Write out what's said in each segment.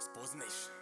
Sports Nation.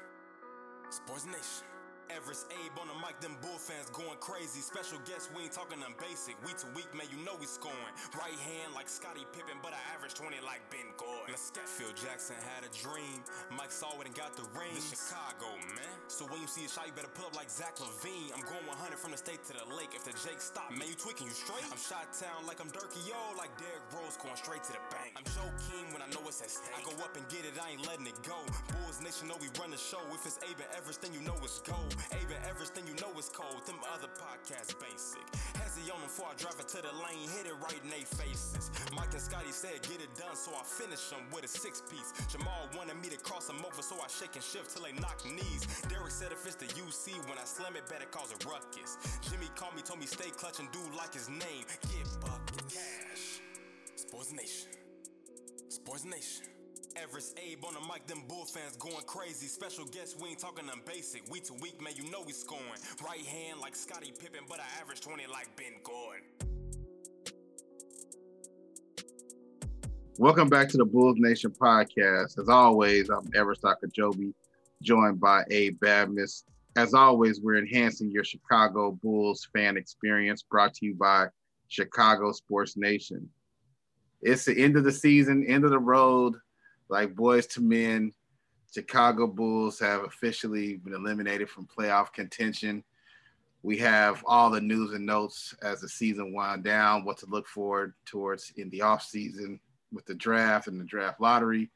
Nation. Everest Abe on the mic, them Bull fans going crazy. Special guest, we ain't talking them basic. Week to week, man, you know we scoring. Right hand like Scottie Pippen, but I average 20 like Ben Gordon. Let's get Phil Jackson had a dream. Mike saw it and got the ring. This Chicago, man. So when you see a shot, you better pull up like Zach LaVine. I'm going 100 from the state to the lake. If the Jake stop, man, you tweaking, you straight. I'm shot town like I'm Durkee, yo, like Derrick Rose going straight to the bank. I'm Joe King when I know it's at stake. I go up and get it, I ain't letting it go. Bulls Nation know we run the show. If it's Abe and Everest, then you know it's gold. And Everest, then you know it's cold. Them other podcasts basic. Hezzy on them before I drive it to the lane, hit it right in they faces. Mike and Scotty said get it done, so I finish them with a six piece. Jamal wanted me to cross them over, so I shake and shift till they knock knees. Derrick said if it's the UC, when I slam it, better cause a ruckus. Jimmy called me, told me stay clutch and do like his name. Get bucket cash. Sports Nation. Sports Nation. Everest Abe on the mic, them Bull fans going crazy. Special guest, we ain't talking them basic. Week to week, man, you know we scoring. Right hand like Pippen, but I average 20 like Ben Gordon. Welcome back to the Bulls Nation podcast. As always, I'm Everest Akajobi, joined by Abe Badmus. As always, we're enhancing your Chicago Bulls fan experience brought to you by Chicago Sports Nation. It's the end of the season, end of the road. Like boys to men, Chicago Bulls have officially been eliminated from playoff contention. We have all the news and notes as the season wind down, what to look forward towards in the offseason with the draft and the draft lottery,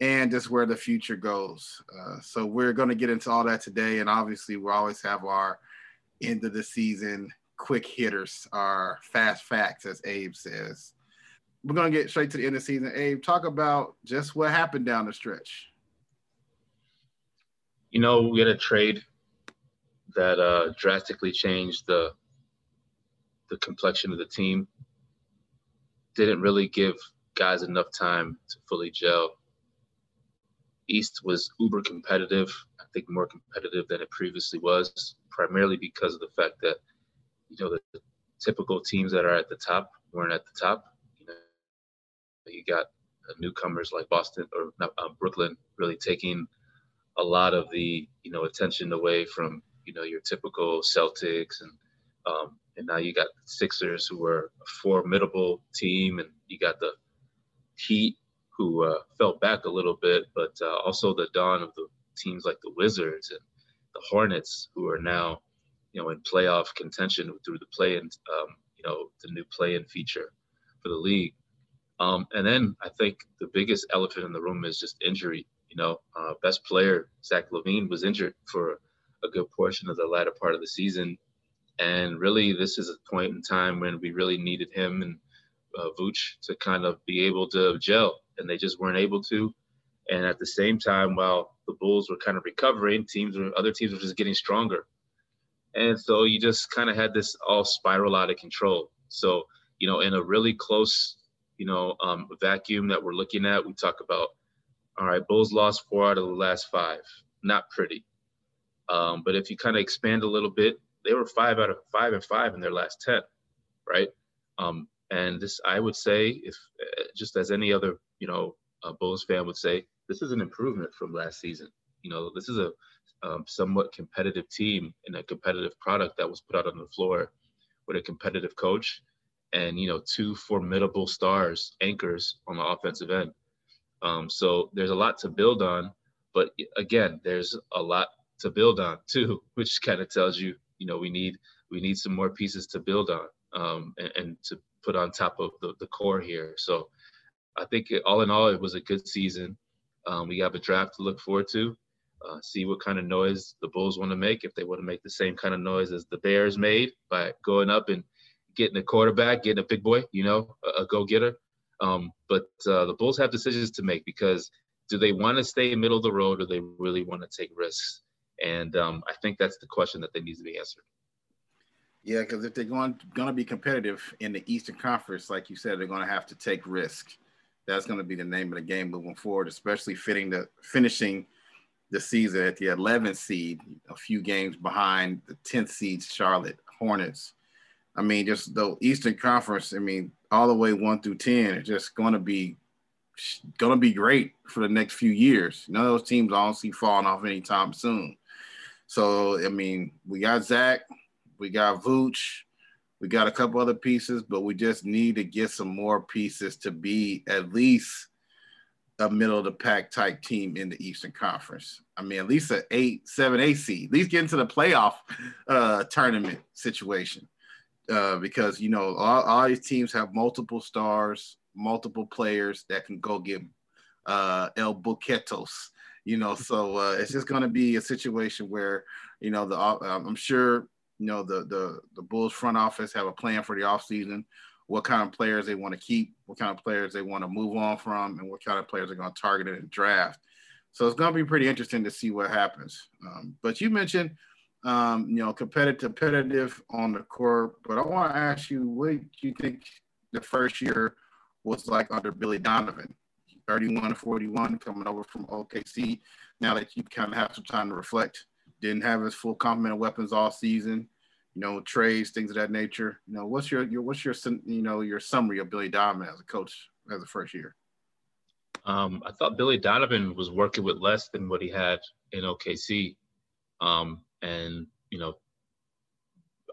and just where the future goes. Uh, so we're going to get into all that today, and obviously we always have our end of the season quick hitters, our fast facts, as Abe says. We're to get straight to the end of the season. Abe, talk about just what happened down the stretch. You know, we had a trade that uh, drastically changed the the complexion of the team. Didn't really give guys enough time to fully gel. East was uber competitive, I think more competitive than it previously was, primarily because of the fact that, you know, the typical teams that are at the top weren't at the top. You got uh, newcomers like Boston or uh, Brooklyn really taking a lot of the, you know, attention away from, you know, your typical Celtics and, um, and now you got Sixers who were a formidable team and you got the Heat, who uh, fell back a little bit, but uh, also the dawn of the teams like the Wizards and the Hornets, who are now, you know, in playoff contention through the play-in, um, you know, the new play-in feature for the league. Um, and then I think the biggest elephant in the room is just injury. You know, uh, best player Zach LaVine was injured for a good portion of the latter part of the season, and really this is a point in time when we really needed him and uh, Vooch to kind of be able to gel, and they just weren't able to. And at the same time, while the Bulls were kind of recovering, teams were other teams were just getting stronger, and so you just kind of had this all spiral out of control. So you know, in a really close, you know, um, vacuum that we're looking at, we talk about, all right, Bulls lost four out of the last five. Not pretty. Um, but if you kind of expand a little bit, they were five out of five and five in their last ten, right? Um, and this, I would say, if uh, just as any other, you know, uh, Bulls fan would say, this is an improvement from last season. You know, this is a um, somewhat competitive team and a competitive product that was put out on the floor with a competitive coach and you know two formidable stars anchors on the offensive end um, so there's a lot to build on but again there's a lot to build on too which kind of tells you you know we need we need some more pieces to build on um, and, and, to put on top of the, the core here. So I think it, all in all, it was a good season. Um, we have a draft to look forward to. Uh, see what kind of noise the Bulls want to make. If they want to make the same kind of noise as the Bears made by going up and getting a quarterback, getting a big boy, you know, a, a go-getter. Um, but uh, the Bulls have decisions to make because do they want to stay middle of the road or they really want to take risks? And um, I think that's the question that they need to be answered. Yeah, because if they're going going to be competitive in the Eastern Conference, like you said, they're going to have to take risk. That's going to be the name of the game moving forward, especially fitting the finishing the season at the 11th seed, a few games behind the 10th seed Charlotte Hornets. I mean, just the Eastern Conference. I mean, all the way one through ten is just going to be going to be great for the next few years. None of those teams I don't see falling off anytime soon. So, I mean, we got Zach, we got Vooch, we got a couple other pieces, but we just need to get some more pieces to be at least a middle of the pack type team in the Eastern Conference. I mean, at least an eight, seven, eight seed, at least get into the playoff uh, tournament situation. Uh, because you know all, all, these teams have multiple stars, multiple players that can go get uh, El Buquetos. You know, so uh, it's just going to be a situation where you know the uh, I'm sure you know the the the Bulls front office have a plan for the offseason, what kind of players they want to keep, what kind of players they want to move on from, and what kind of players they're going to target in the draft. So it's going to be pretty interesting to see what happens. Um, but you mentioned um, you know, competitive, competitive on the court. But I want to ask you, what do you think the first year was like under Billy Donovan? 31 to 41 coming over from OKC. Now that you kind of have some time to reflect, didn't have his full complement of weapons all season. You know, trades, things of that nature. You know, what's your, your what's your you know your summary of Billy Donovan as a coach as a first year? Um, I thought Billy Donovan was working with less than what he had in OKC. Um, and, you know,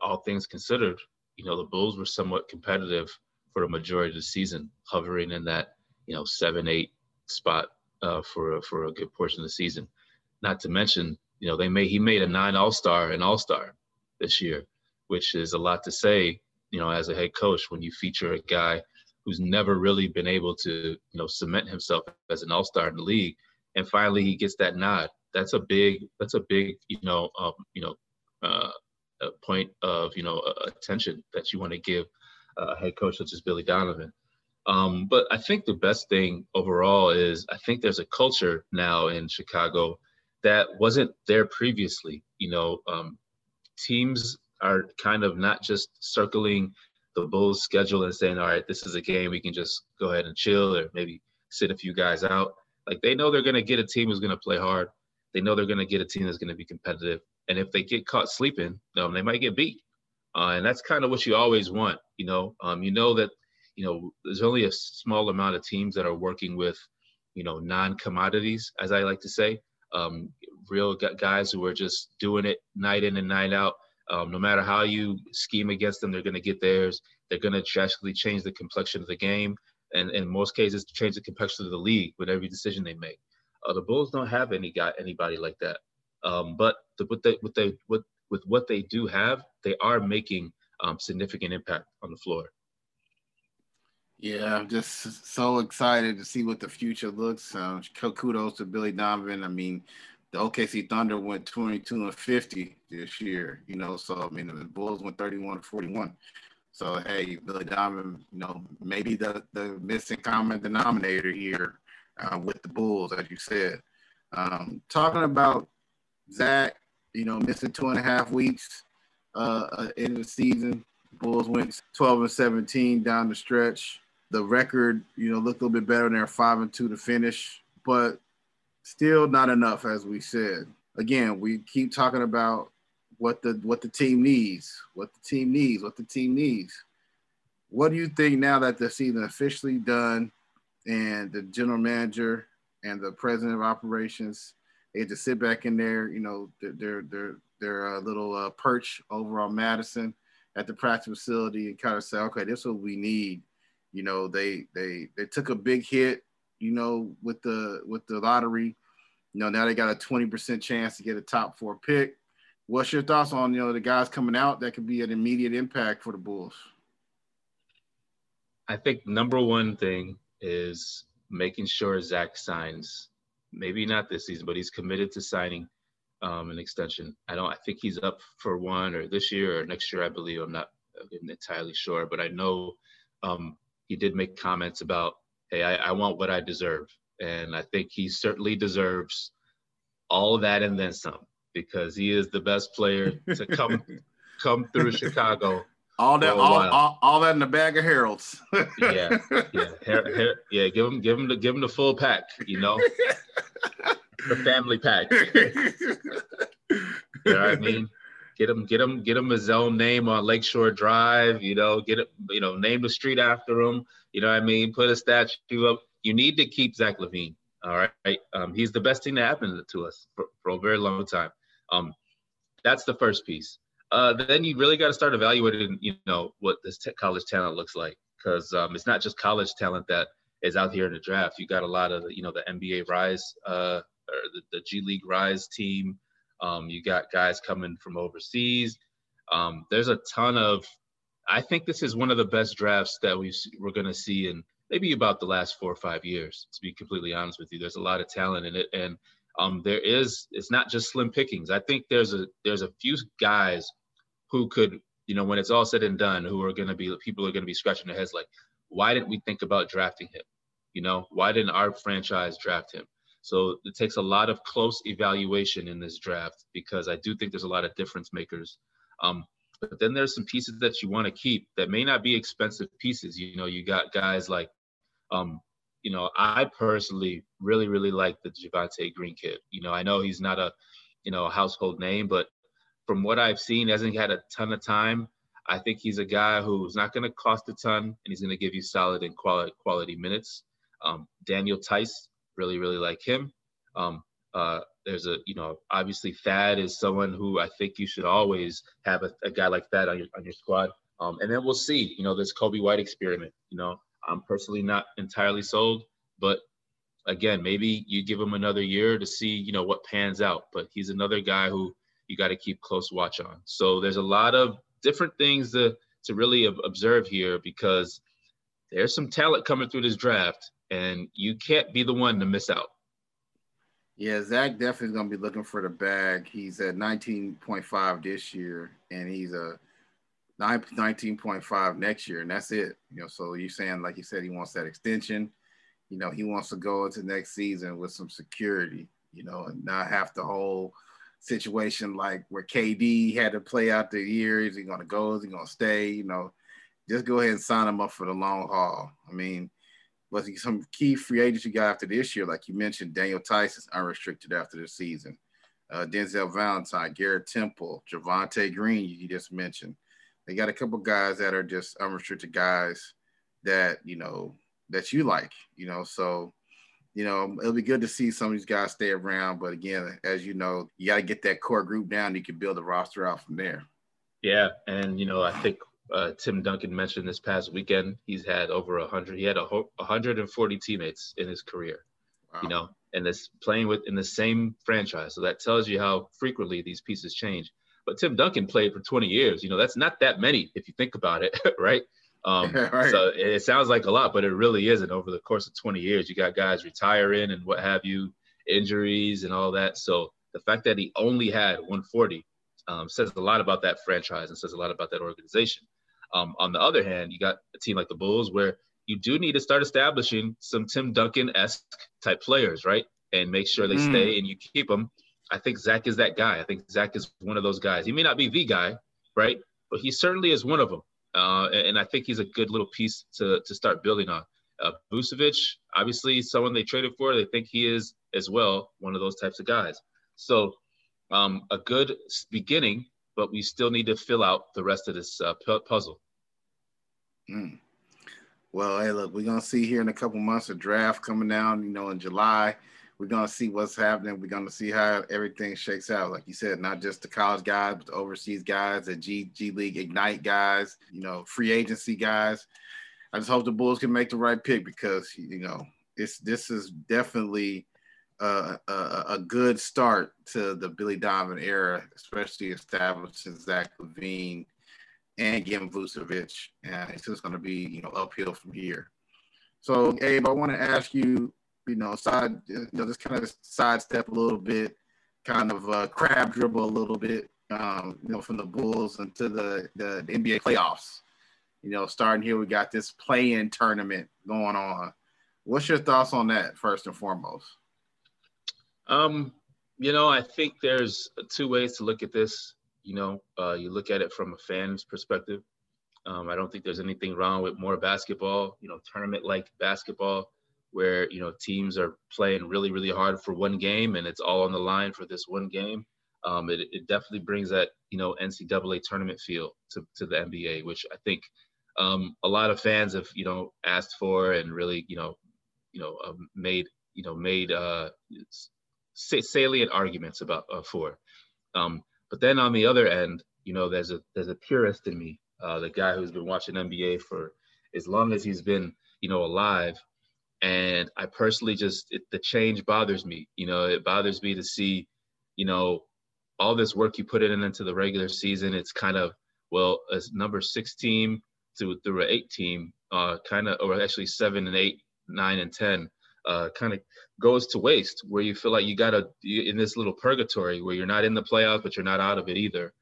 all things considered, you know, the Bulls were somewhat competitive for a majority of the season, hovering in that, you know, seven, eight spot uh, for, for a good portion of the season. Not to mention, you know, they made, he made a nine all-star and all-star this year, which is a lot to say, you know, as a head coach, when you feature a guy who's never really been able to, you know, cement himself as an all-star in the league. And finally he gets that nod that's a big that's a big you know um, you know uh, point of you know attention that you want to give a head coach such as Billy Donovan. Um, but I think the best thing overall is I think there's a culture now in Chicago that wasn't there previously. You know, um, teams are kind of not just circling the Bulls' schedule and saying, "All right, this is a game we can just go ahead and chill or maybe sit a few guys out." Like they know they're going to get a team who's going to play hard. They know they're going to get a team that's going to be competitive. And if they get caught sleeping, um, they might get beat. Uh, and that's kind of what you always want. You know, um, you know that, you know, there's only a small amount of teams that are working with, you know, non-commodities, as I like to say, um, real guys who are just doing it night in and night out. Um, no matter how you scheme against them, they're going to get theirs. They're going to drastically change the complexion of the game, and in most cases, change the complexion of the league with every decision they make. Uh, the Bulls don't have any guy anybody like that. Um, but the, what they what they what with what they do have, they are making um, significant impact on the floor. Yeah, I'm just so excited to see what the future looks. Um, kudos to Billy Donovan. I mean, the OKC Thunder went 22 and 50 this year, you know. So I mean, the Bulls went 31 and 41. So hey, Billy Donovan, you know, maybe the the missing common denominator here uh, with the Bulls, as you said. Um, talking about Zach, you know, missing two and a half weeks uh, uh in the season. Bulls went 12 and 17 down the stretch. The record, you know, looked a little bit better their five and two to finish, but still not enough, as we said. Again, we keep talking about what the what the team needs, what the team needs, what the team needs. What do you think now that the season officially done? And the general manager and the president of operations they had to sit back in there, you know, their their their uh, little uh, perch over on Madison at the practice facility and kind of say, okay, this is what we need. You know, they they they took a big hit, you know, with the with the lottery. You know, now they got a 20% chance to get a top four pick. What's your thoughts on you know the guys coming out that could be an immediate impact for the Bulls? I think number one thing is making sure Zach signs. Maybe not this season, but he's committed to signing um, an extension. I don't. I think he's up for one or this year or next year. I believe. I'm not entirely sure, but I know um, he did make comments about, "Hey, I, I want what I deserve," and I think he certainly deserves all of that and then some because he is the best player to come come through Chicago all that, all, all, all, that in the bag of Harold's. yeah, yeah, her, her, yeah. Give him, give him the, give him the full pack. You know, the family pack. you know what I mean? Get him, get him, get him his own name on Lakeshore Drive. You know, get it, you know, name the street after him. You know what I mean? Put a statue up you need to keep Zach LaVine. All right, um, he's the best thing that happened to us for, for a very long time. Um, that's the first piece. Uh, then you really got to start evaluating, you know, what this t- college talent looks like, because um, it's not just college talent that is out here in the draft. You got a lot of, you know, the NBA Rise uh, or the, the G League Rise team. Um, you got guys coming from overseas. Um, there's a ton of. I think this is one of the best drafts that we we're going to see in maybe about the last four or five years. To be completely honest with you, there's a lot of talent in it, and um, there is. It's not just slim pickings. I think there's a there's a few guys who could, you know, when it's all said and done, who are going to be people are going to be scratching their heads like, why didn't we think about drafting him? You know, why didn't our franchise draft him? So it takes a lot of close evaluation in this draft because I do think there's a lot of difference makers. Um, but then there's some pieces that you want to keep that may not be expensive pieces. You know, you got guys like, um, you know, I personally really, really like the Javonte Green kid. You know, I know he's not a, you know, a household name, but from what I've seen, hasn't had a ton of time. I think he's a guy who's not going to cost a ton, and he's going to give you solid and quality quality minutes. Um, Daniel Theis, really, really like him. Um, uh, there's a, you know, obviously Thad is someone who I think you should always have a, a guy like that on your on your squad. Um, and then we'll see, you know, this Coby White experiment. You know, I'm personally not entirely sold, but again, maybe you give him another year to see, you know, what pans out. But he's another guy who you got to keep close watch on. So there's a lot of different things to to really observe here because there's some talent coming through this draft, and you can't be the one to miss out. Yeah, Zach definitely is going to be looking for the bag. He's at 19.5 this year, and he's a 19.5 next year, and that's it. You know, so you're saying, like you said, he wants that extension. You know, he wants to go into next season with some security. You know, and not have the whole situation like where KD had to play out the year. Is he going to go? Is he going to stay? You know, just go ahead and sign him up for the long haul. I mean, but some key free agents you got after this year, like you mentioned, Daniel is unrestricted after the season. Uh, Denzel Valentine, Garrett Temple, Javonte Green, you just mentioned. They got a couple guys that are just unrestricted guys that you know that you like, you know. So, you know, it'll be good to see some of these guys stay around. But again, as you know, you got to get that core group down. You can build a roster out from there. Yeah, and you know, I think uh, Tim Duncan mentioned this past weekend, he's had over a hundred. He had a 140 teammates in his career. Wow. You know, and this playing with in the same franchise. So that tells you how frequently these pieces change. But Tim Duncan played for 20 years. You know, that's not that many if you think about it, right? Um, right. So it sounds like a lot, but it really isn't. Over the course of 20 years, you got guys retiring and what have you, injuries and all that. So the fact that he only had 140 um, says a lot about that franchise and says a lot about that organization. Um, on the other hand, you got a team like the Bulls where you do need to start establishing some Tim Duncan esque type players, right? And make sure they mm. stay and you keep them. I think Zach is that guy. I think Zach is one of those guys. He may not be the guy, right? But he certainly is one of them. Uh, and I think he's a good little piece to, to start building on. Uh, Vucevic, obviously, someone they traded for, they think he is as well one of those types of guys. So, um, a good beginning but we still need to fill out the rest of this uh, puzzle. Mm. Well, hey, look, we're gonna see here in a couple months a draft coming down. You know, in July, we're gonna see what's happening. We're gonna see how everything shakes out. Like you said, not just the college guys, but the overseas guys, the G G League Ignite guys. You know, free agency guys. I just hope the Bulls can make the right pick because you know it's this is definitely a, a, good start to the Billy Donovan era, especially establishing Zach LaVine and getting Vucevic. And it's just going to be, you know, uphill from here. So, Abe, I want to ask you, you know, side, you know, just kind of sidestep a little bit, kind of uh, crab dribble a little bit, um, you know, from the Bulls into the, the, the NBA playoffs. You know, starting here, we got this play-in tournament going on. What's your thoughts on that, first and foremost? Um, you know, I think there's two ways to look at this. You know, uh, you look at it from a fan's perspective. Um, I don't think there's anything wrong with more basketball, you know, tournament like basketball, where, you know, teams are playing really, really hard for one game and it's all on the line for this one game. Um, it, it definitely brings that, you know, NCAA tournament feel to, to the NBA, which I think um, a lot of fans have, you know, asked for and really, you know, you know uh, made you know made uh, salient arguments about uh, for. Um, but then on the other end, you know, there's a there's a purist in me, uh, the guy who's been watching NBA for as long as he's been you know alive, and I personally just it, the change bothers me. You know, it bothers me to see, you know, all this work you put in into the regular season. It's kind of well, as number six team to through an eight team, uh, kind of, or actually seven and eight, nine and ten, uh, kind of goes to waste. Where you feel like you gotta in this little purgatory where you're not in the playoffs, but you're not out of it either.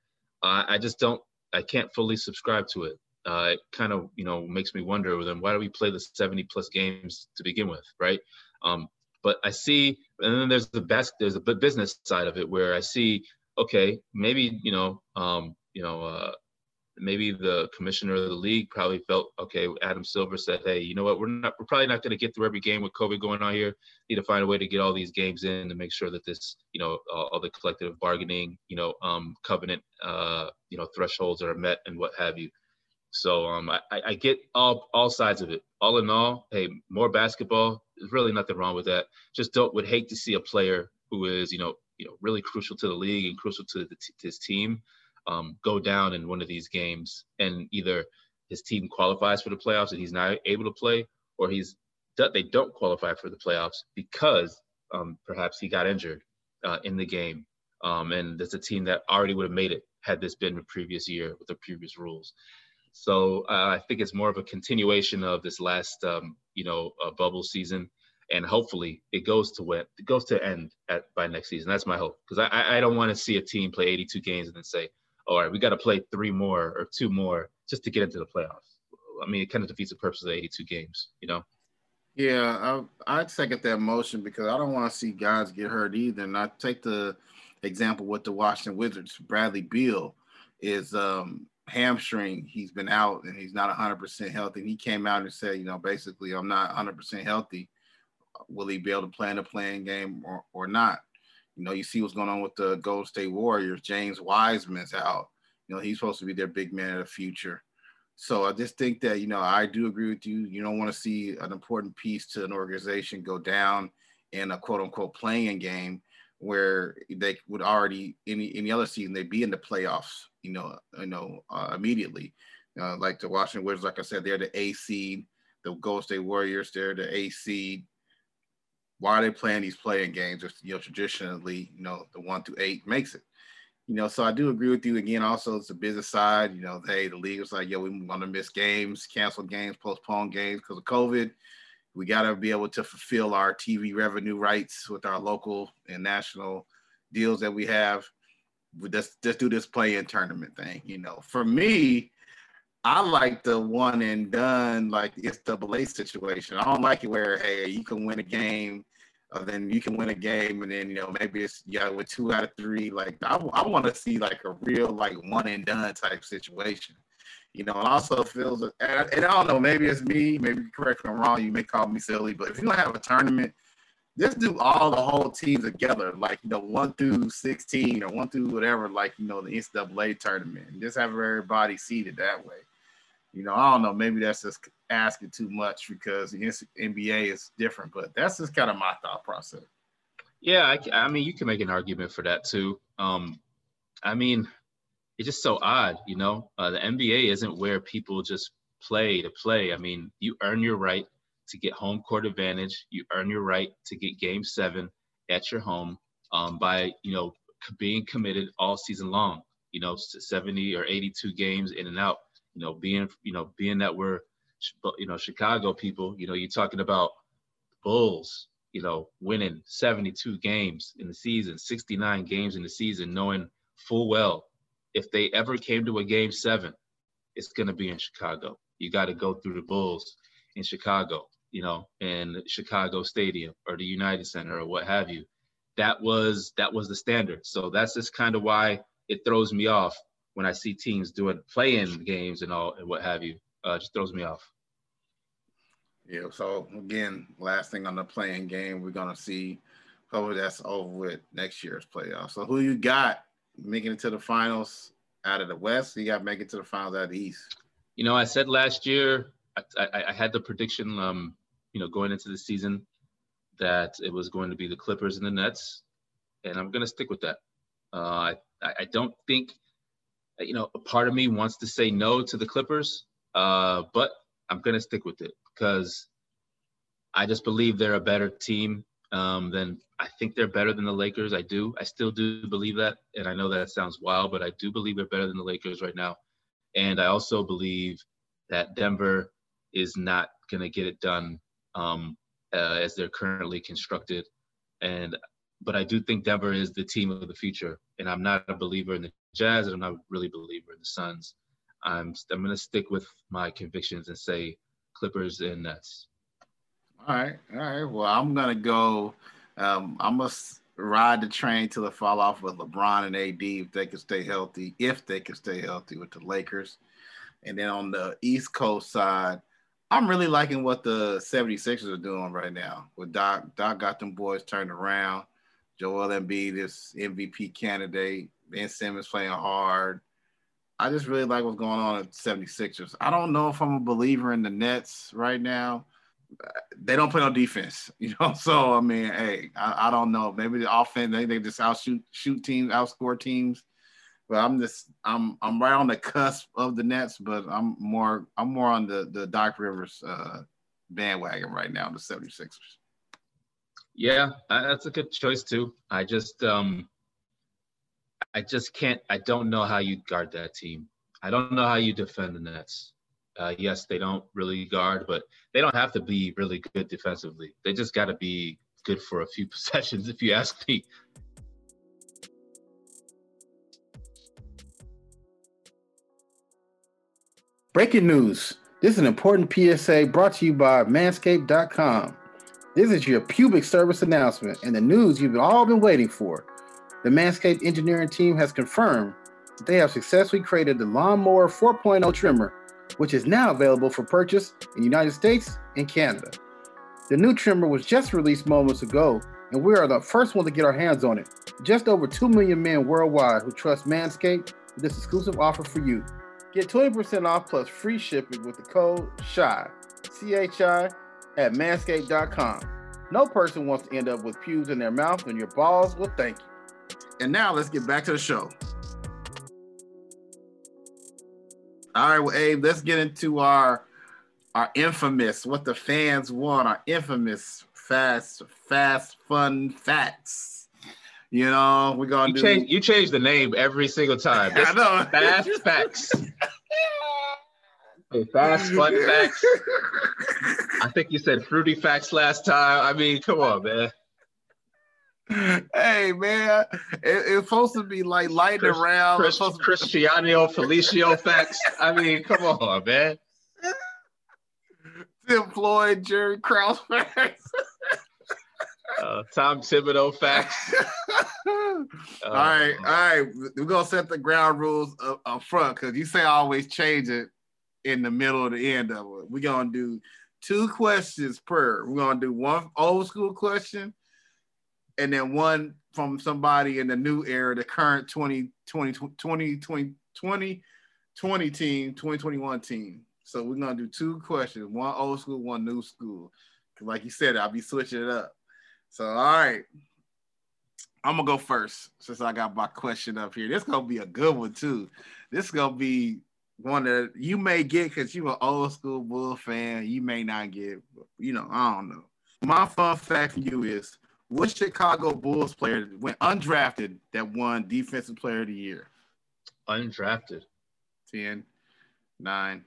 Uh, I just don't, I can't fully subscribe to it. Uh, it kind of, you know, makes me wonder. Then why do we play the 70 plus games to begin with, right? Um, but I see, and then there's the best, there's a business side of it where I see, okay, maybe you know, um, you know, uh, maybe the commissioner of the league probably felt okay. Adam Silver said, "Hey, you know what? We're not. We're probably not going to get through every game with COVID going on here. Need to find a way to get all these games in to make sure that this, you know, all, all the collective bargaining, you know, um, covenant, uh, you know, thresholds are met and what have you." So um, I, I get all all sides of it. All in all, hey, more basketball. There's really nothing wrong with that. Just don't would hate to see a player who is, you know, you know, really crucial to the league and crucial to, the, to his team um, go down in one of these games and either his team qualifies for the playoffs and he's not able to play, or he's they don't qualify for the playoffs because um, perhaps he got injured uh, in the game. Um, and there's a team that already would have made it had this been the previous year with the previous rules. So uh, I think it's more of a continuation of this last, um, you know, uh, bubble season, and hopefully it goes to win, it goes to end at by next season. That's my hope because I, I don't want to see a team play 82 games and then say, all right, we got to play three more or two more just to get into the playoffs. I mean, it kind of defeats the purpose of the 82 games, you know? Yeah, I, I'd second that motion because I don't want to see guys get hurt either. And I take the example with the Washington Wizards. Bradley Beal is um, hamstring. He's been out and he's not 100% healthy. And he came out and said, you know, basically, I'm not 100% healthy. Will he be able to play in a playing game or, or not? You know, you see what's going on with the Golden State Warriors. James Wiseman's out. You know, he's supposed to be their big man of the future. So I just think that, you know, I do agree with you. You don't want to see an important piece to an organization go down in a quote unquote playing game where they would already any any other season they'd be in the playoffs, you know, you know, uh, immediately. Uh, like the Washington Wizards, like I said, they're the A seed. The Golden State Warriors, they're the A seed why are they playing these playing games? If you know traditionally, you know, the one through eight makes it. You know, so I do agree with you again. Also, it's the business side. You know, hey, the league was like, yo, we want to miss games, cancel games, postpone games because of COVID. We got to be able to fulfill our TV revenue rights with our local and national deals that we have. Let's just do this play-in tournament thing. You know, for me, I like the one and done, like it's double A situation. I don't like it where hey, you can win a game, uh, then you can win a game, and then you know maybe it's yeah with two out of three. Like I, I want to see like a real like one and done type situation. You know, and also feels and, and I don't know, maybe it's me, maybe correct me I'm wrong. You may call me silly, but if you don't have a tournament, just do all the whole teams together, like you know, one through sixteen or one through whatever, like you know, the NCAA tournament, and just have everybody seated that way. You know, I don't know. Maybe that's just asking too much because the NBA is different, but that's just kind of my thought process. Yeah, I, I mean, you can make an argument for that too. Um, I mean, it's just so odd, you know. Uh, the NBA isn't where people just play to play. I mean, you earn your right to get home court advantage. You earn your right to get Game Seven at your home um, by you know being committed all season long. You know, 70 or 82 games in and out you know, being, you know, being that we're, you know, Chicago people, you know, you're talking about Bulls, you know, winning 72 games in the season, 69 games in the season, knowing full well if they ever came to a game seven, it's going to be in Chicago. You got to go through the Bulls in Chicago, you know, in Chicago Stadium or the United Center or what have you. That was that was the standard. So that's just kind of why it throws me off when I see teams doing play-in games and all and what have you. Uh, just throws me off. Yeah. So again, last thing on the playing game, we're gonna see. Hopefully that's over with next year's playoffs. So who you got making it to the finals out of the West? You got making it to the finals out of the East. You know, I said last year, I, I, I had the prediction. Um, you know, going into the season that it was going to be the Clippers and the Nets, and I'm going to stick with that. Uh, I, I don't think, you know, a part of me wants to say no to the Clippers, uh, but I'm going to stick with it because I just believe they're a better team um, than I think they're better than the Lakers. I do. I still do believe that, and I know that sounds wild, but I do believe they're better than the Lakers right now. And I also believe that Denver is not going to get it done um, uh, as they're currently constructed. And but I do think Denver is the team of the future. And I'm not a believer in the Jazz, and I'm not really a believer in the Suns. I'm I'm going to stick with my convictions and say Clippers and Nets. All right, all right. Well, I'm gonna go. Um, I must ride the train till it fall off with LeBron and AD if they can stay healthy. If they can stay healthy with the Lakers, and then on the East Coast side, I'm really liking what the 76ers are doing right now. With Doc, Doc got them boys turned around. Joel Embiid is MVP candidate. Ben Simmons playing hard. I just really like what's going on at 76ers. I don't know if I'm a believer in the Nets right now. They don't play no defense, you know. So I mean, hey, I, I don't know. Maybe the offense they, they just outshoot shoot teams, outscore teams. But I'm just I'm I'm right on the cusp of the Nets, but I'm more I'm more on the the Doc Rivers uh, bandwagon right now, the 76ers. Yeah, that's a good choice too. I just um I just can't I don't know how you guard that team. I don't know how you defend the Nets. Uh, yes, they don't really guard, but they don't have to be really good defensively. They just got to be good for a few possessions, if you ask me. Breaking news. This is an important PSA brought to you by Manscaped.com. This is your pubic service announcement and the news you've all been waiting for. The Manscaped engineering team has confirmed that they have successfully created the Lawnmower 4.0 trimmer, which is now available for purchase in the United States and Canada. The new trimmer was just released moments ago, and we are the first one to get our hands on it. Just over 2 million men worldwide who trust Manscaped with this exclusive offer for you. Get 20% off plus free shipping with the code CHI, C-H-I, at manscaped.com. No person wants to end up with pubes in their mouth, and your balls will thank you. And now let's get back to the show. All right, well, Abe, let's get into our our infamous what the fans want, our infamous fast, fast, fun facts. You know, we're gonna you do change you change the name every single time. I know. Fast facts. Hey, fast fun facts. I think you said fruity facts last time. I mean, come on, man. Hey man, it, it's supposed to be like lighting Chris- around. Chris, It's supposed to- Cristiano Felicio facts. I mean, come on, man. Tim Floyd, Jerry Krause facts. Uh, Tom Thibodeau facts. all right, all right. We're gonna set the ground rules up, up front because you say I always change it in the middle or the end of it. We're gonna do two questions per. We're gonna do one old school question and then one from somebody in the new era, the current 20, 20, 20, 20, 20, 20 team, 2021 team. So we're gonna do two questions, one old school, one new school. like you said, I'll be switching it up. So all right. I'm gonna go first since I got my question up here. This gonna be a good one too. This gonna be one that you may get because you're an old school bull fan. You may not get, you know, I don't know. My fun fact for you is what Chicago Bulls player went undrafted that won defensive player of the year? Undrafted. 10, 9,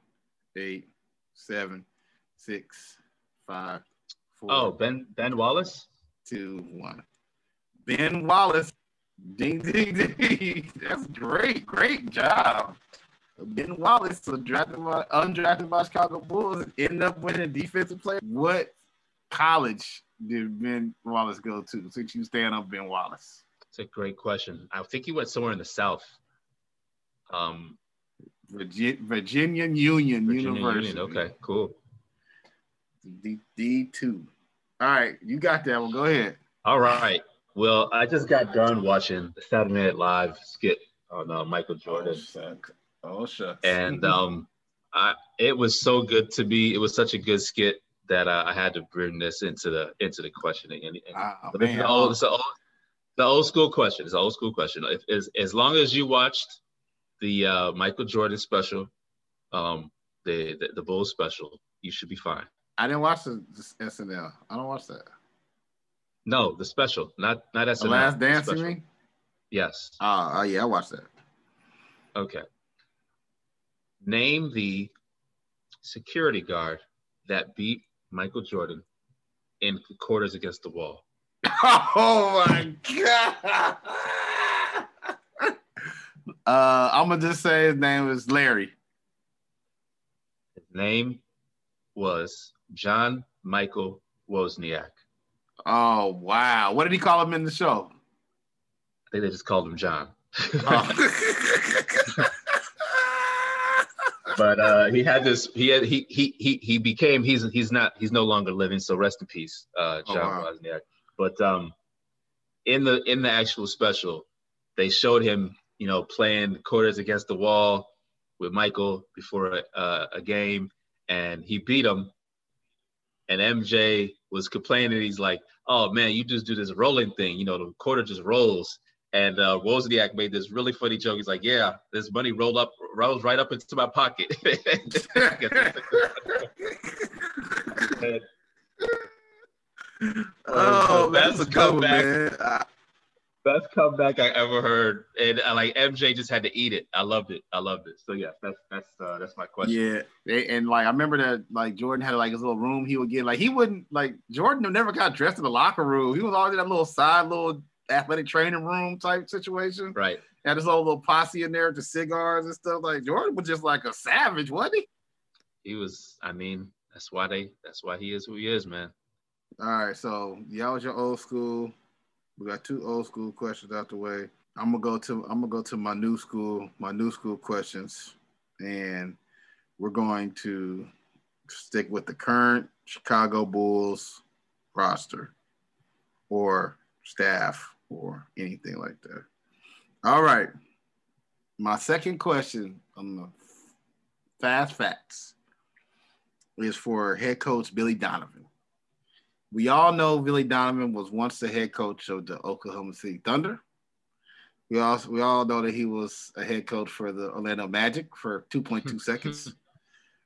8, 7, 6, 5, 4, Oh, Ben Ben Wallace. 2, 1. Ben Wallace. Ding, ding, ding. That's great. Great job. Ben Wallace, so drafted by, undrafted by Chicago Bulls, ended up winning defensive player. What college did Ben Wallace go to? Since you stand up Ben Wallace. It's a great question. I think he went somewhere in the South. Um, Virginia, Virginia Union Virginia University. Union. Okay, cool. D, D2. All right, you got that one. Go ahead. All right. Well, I just got done watching the Saturday Night Live skit on uh, Michael Oh, Jordan, shucks. Oh, shucks. and um, I, it was so good to be. It was such a good skit that uh, I had to bring this into the into the questioning. And, and Oh, man. the old, it's the old, the old school question. It's an old school question. If, as as long as you watched the uh, Michael Jordan special, um, the, the the Bulls special, you should be fine. I didn't watch the, the SNL. I don't watch that. No, the special, not not SNL. The Last the Dance, you special. mean? Yes. Oh, oh, yeah, I watched that. Okay. Name the security guard that beat Michael Jordan in quarters against the wall. Oh my god. Uh, I'm gonna just say his name is Larry. His name was John Michael Wozniak. Oh wow! What did he call him in the show? I think they just called him John. Oh. but uh, he had this. He had he he he he became. He's he's not. He's no longer living. So rest in peace, uh, Oh, John wow. Wozniak. But um, in the in the actual special, they showed him, you know, playing quarters against the wall with Michael before a, uh, a game, and he beat him. And MJ was complaining. He's like, "Oh man, you just do this rolling thing. You know, the quarter just rolls." And uh, Wozniak made this really funny joke. He's like, "Yeah, this money rolled up, rolls right up into my pocket." And oh, that's a Best good comeback. man. I- Best comeback I ever heard, and uh, like MJ just had to eat it. I loved it. I loved it. So yeah, that's that's uh, that's my question. Yeah, and like I remember that like Jordan had like his little room he would get. Like he wouldn't like Jordan never got dressed in the locker room. He was always in that little side little athletic training room type situation. Right. Had his whole little posse in there with the cigars and stuff. Like Jordan was just like a savage, wasn't he? He was. I mean, that's why they. That's why he is who he is, man. All right, so y'all was your old school. We got two old school questions out the way. I'm gonna go to I'm gonna go to my new school, my new school questions, and we're going to stick with the current Chicago Bulls roster or staff or anything like that. All right. My second question on the fast facts is for head coach Billy Donovan. We all know Billy Donovan was once the head coach of the Oklahoma City Thunder. We also we all know that he was a head coach for the Orlando Magic for 2.2 seconds.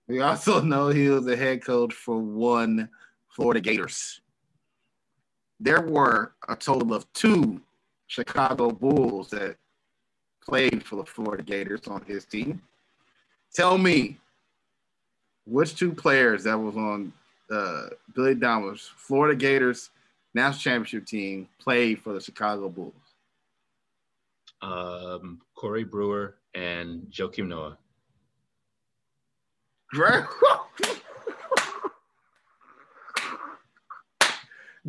We also know he was a head coach for one Florida Gators. There were a total of two Chicago Bulls that played for the Florida Gators on his team. Tell me which two players that was on uh, Billy Donovan's Florida Gators national championship team played for the Chicago Bulls. Um, Corey Brewer and Joakim Noah.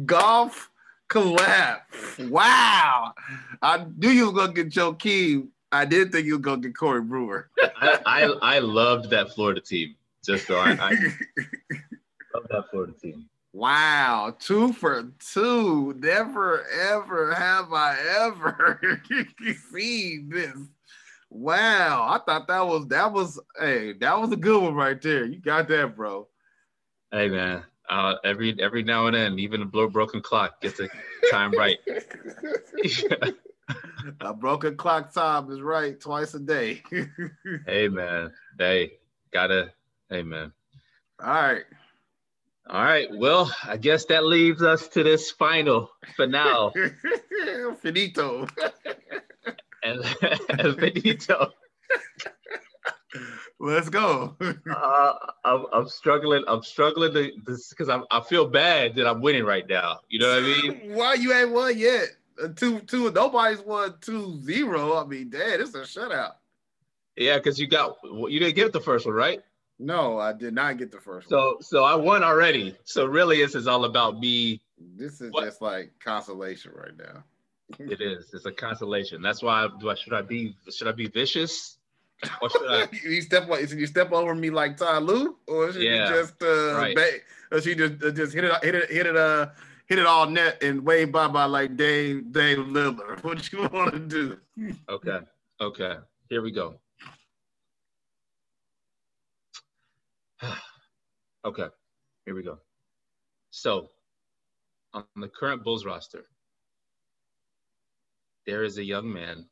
Golf collab. Wow. I knew you were gonna get Joakim. I did think you were gonna get Corey Brewer. I, I I loved that Florida team. Just so I, I love that Florida team. Wow, two for two. Never ever have I ever seen this. Wow, I thought that was that was hey, that was a good one right there. You got that, bro. Hey man, uh, every every now and then, even a blow broken clock gets the time right. a broken clock time is right twice a day. hey man, hey, gotta. Hey man. All right. All right. Well, I guess that leaves us to this final finale Finito. and, and Benito. Let's go. Uh, I'm, I'm struggling. I'm struggling to this because I I feel bad that I'm winning right now. You know what I mean? Why you ain't won yet? Uh, Two, two. Nobody's won two zero. I mean, dad, it's a shutout. Yeah, because you got you didn't get the first one right. No, I did not get the first one. So so I won already. So really, this is all about me. This is What? just like consolation right now. It is. It's a consolation. That's why. Do I should I be should I be vicious? Or should I? you step you step over me like Ty Lue, or should Yeah, you just uh, right. ba- or she just uh, just hit it, hit it, hit it, uh, hit it all net and wave bye bye like Dame Dame Lillard. What you want to do? Okay. Okay. Here we go. okay. Here we go. So, on the current Bulls roster, there is a young man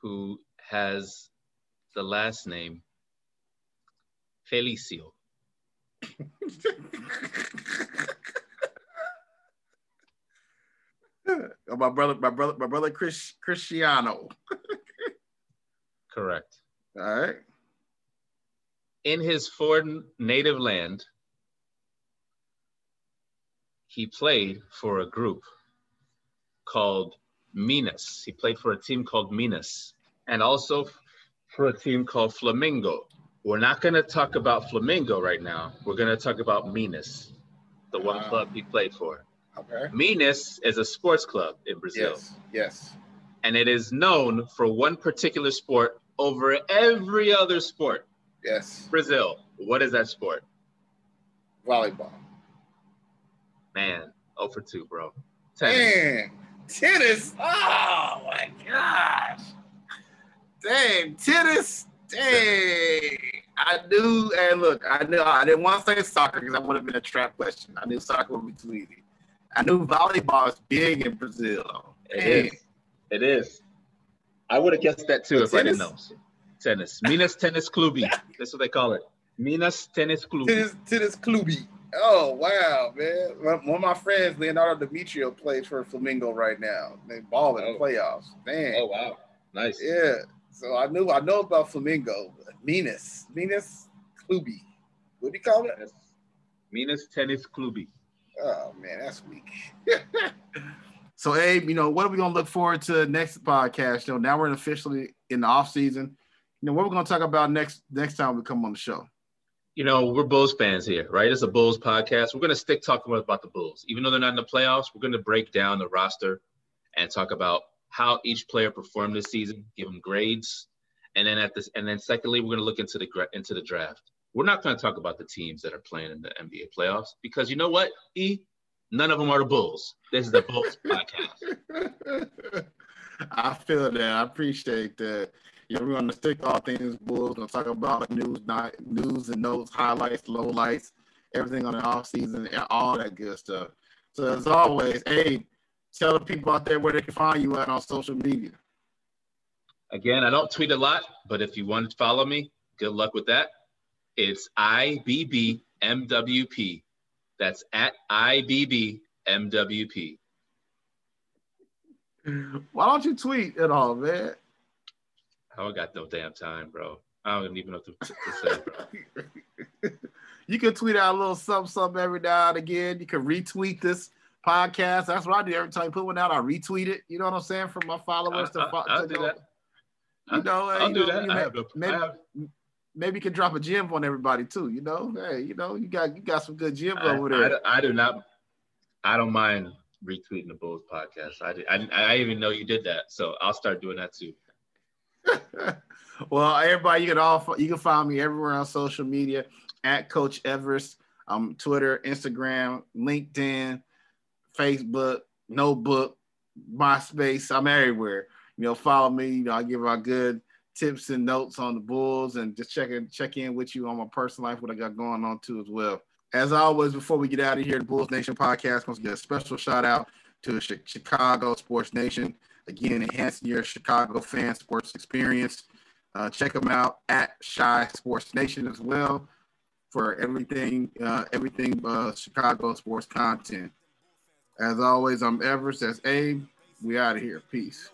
who has the last name Felicio. Oh, my brother, my brother, my brother Chris Cristiano. Correct. All right. In his foreign native land, he played for a group called Minas. He played for a team called Minas and also for a team called Flamengo. We're not going to talk about Flamengo right now. We're going to talk about Minas, the one club he played for. Okay. Minas is a sports club in Brazil, Yes. Yes. and it is known for one particular sport over every other sport. Yes. Brazil, what is that sport? Volleyball. Man, 0 for 2, bro. Tennis. Man, tennis. Oh my gosh. Dang, tennis. Dang. I knew, and look, I knew I didn't want to say soccer because that would have been a trap question. I knew soccer would be too easy. I knew volleyball is big in Brazil. It is. It is. I would have guessed that too if I didn't know. Tennis? Tennis. Minas Tennis Clube. That's what they call it. Minas Tennis Clube. Tennis, tennis clubby. Oh wow, man! One of my friends, Leonardo Demetrio, plays for Flamengo right now. They ball in the Oh. playoffs. Dang. Oh wow. Nice. Yeah. So I knew I know about Flamengo. Minas. Minas Klubi. What do you call it? Yes. Minas Tennis Clube. Oh man, that's weak. so Abe, you know, what are we gonna look forward to next podcast? You know, now we're officially in the off season. You know, what we're gonna talk about next next time we come on the show. You know, we're Bulls fans here, right? It's a Bulls podcast. We're going to stick talking about the Bulls. Even though they're not in the playoffs, we're going to break down the roster and talk about how each player performed this season, give them grades, and then at this, and then secondly, we're going to look into the into the draft. We're not going to talk about the teams that are playing in the NBA playoffs because you know what, E, none of them are the Bulls. This is the Bulls podcast. I feel that. I appreciate that. You know, we're gonna stick all things Bulls. We're Gonna talk about the news, not news and notes, highlights, lowlights, everything on the off season, and all that good stuff. So as always, hey, tell the people out there where they can find you at on social media. Again, I don't tweet a lot, but if you want to follow me, good luck with that. It's IBBMWP. That's at IBBMWP. Why don't you tweet at all, man? Oh, I don't got no damn time, bro. I don't even know what to, to say, bro. you can tweet out a little something, something every now and again. You can retweet this podcast. That's what I do every time you put one out. I retweet it. You know what I'm saying? From my followers to, I- I- to do that. You know, I'll you do know, that. you I may- maybe, I maybe you can drop a gem on everybody too. You know, hey, you know, you got you got some good gems I, over there. I do not. I don't mind retweeting the Bulls podcast. I, did, I I even know you did that, so I'll start doing that too. well, everybody, you can all you can find me everywhere on social media at Coach Everest. Um, Twitter, Instagram, LinkedIn, Facebook, Notebook, MySpace. I'm everywhere. You know, follow me. You know, I give out good tips and notes on the Bulls, and just check in check in with you on my personal life, what I got going on too as well. As always, before we get out of here, the Bulls Nation podcast wants to get a special shout out to Chicago Sports Nation. Again, enhancing your Chicago fan sports experience. Uh, check them out at Chi Sports Nation as well for everything, uh, everything uh, Chicago sports content. As always, I'm Everest. That's Abe. We out of here. Peace.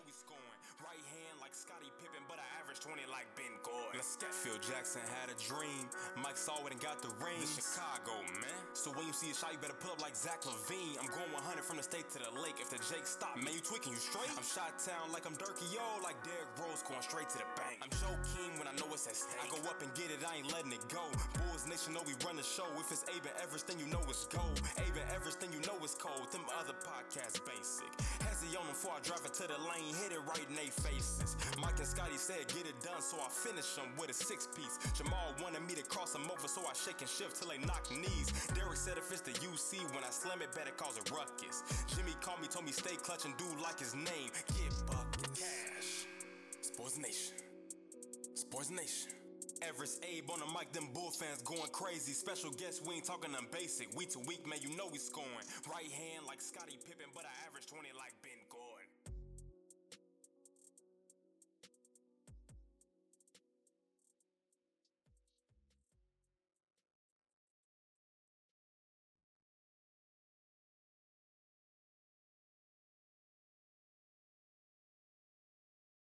Jackson had a dream. Mike saw it and got the ring. Chicago, man. So when you see a shot, you better pull up like Zach LaVine. I'm going 100 from the state to the lake. If the Jake stop, man, you tweaking, you straight. I'm shot town like I'm Dirky Yo, like Derrick Rose going straight to the bank. I'm Joe King when I know it's at stake. I go up and get it, I ain't letting it go. Bulls Nation know we run the show. If it's Abe Everest, then you know it's gold. Abe Everest, then you know it's cold. Them other podcasts basic. Hezzy on them before I drive it to the lane, hit it right in they faces. Mike and Scottie said get it done, so I finish them with a six piece. Jamal wanted me to cross them over, so I shake and shift till they knock knees. Derrick said if it's the UC, when I slam it, better cause a ruckus. Jimmy called me, told me stay clutch and do like his name. Get bucket cash. Sports Nation. Sports Nation. Everest Abe on the mic, them Bull fans going crazy. Special guest, we ain't talking them basic. We too weak, man, you know we scoring. Right hand like Scottie Pippen, but I average 20 like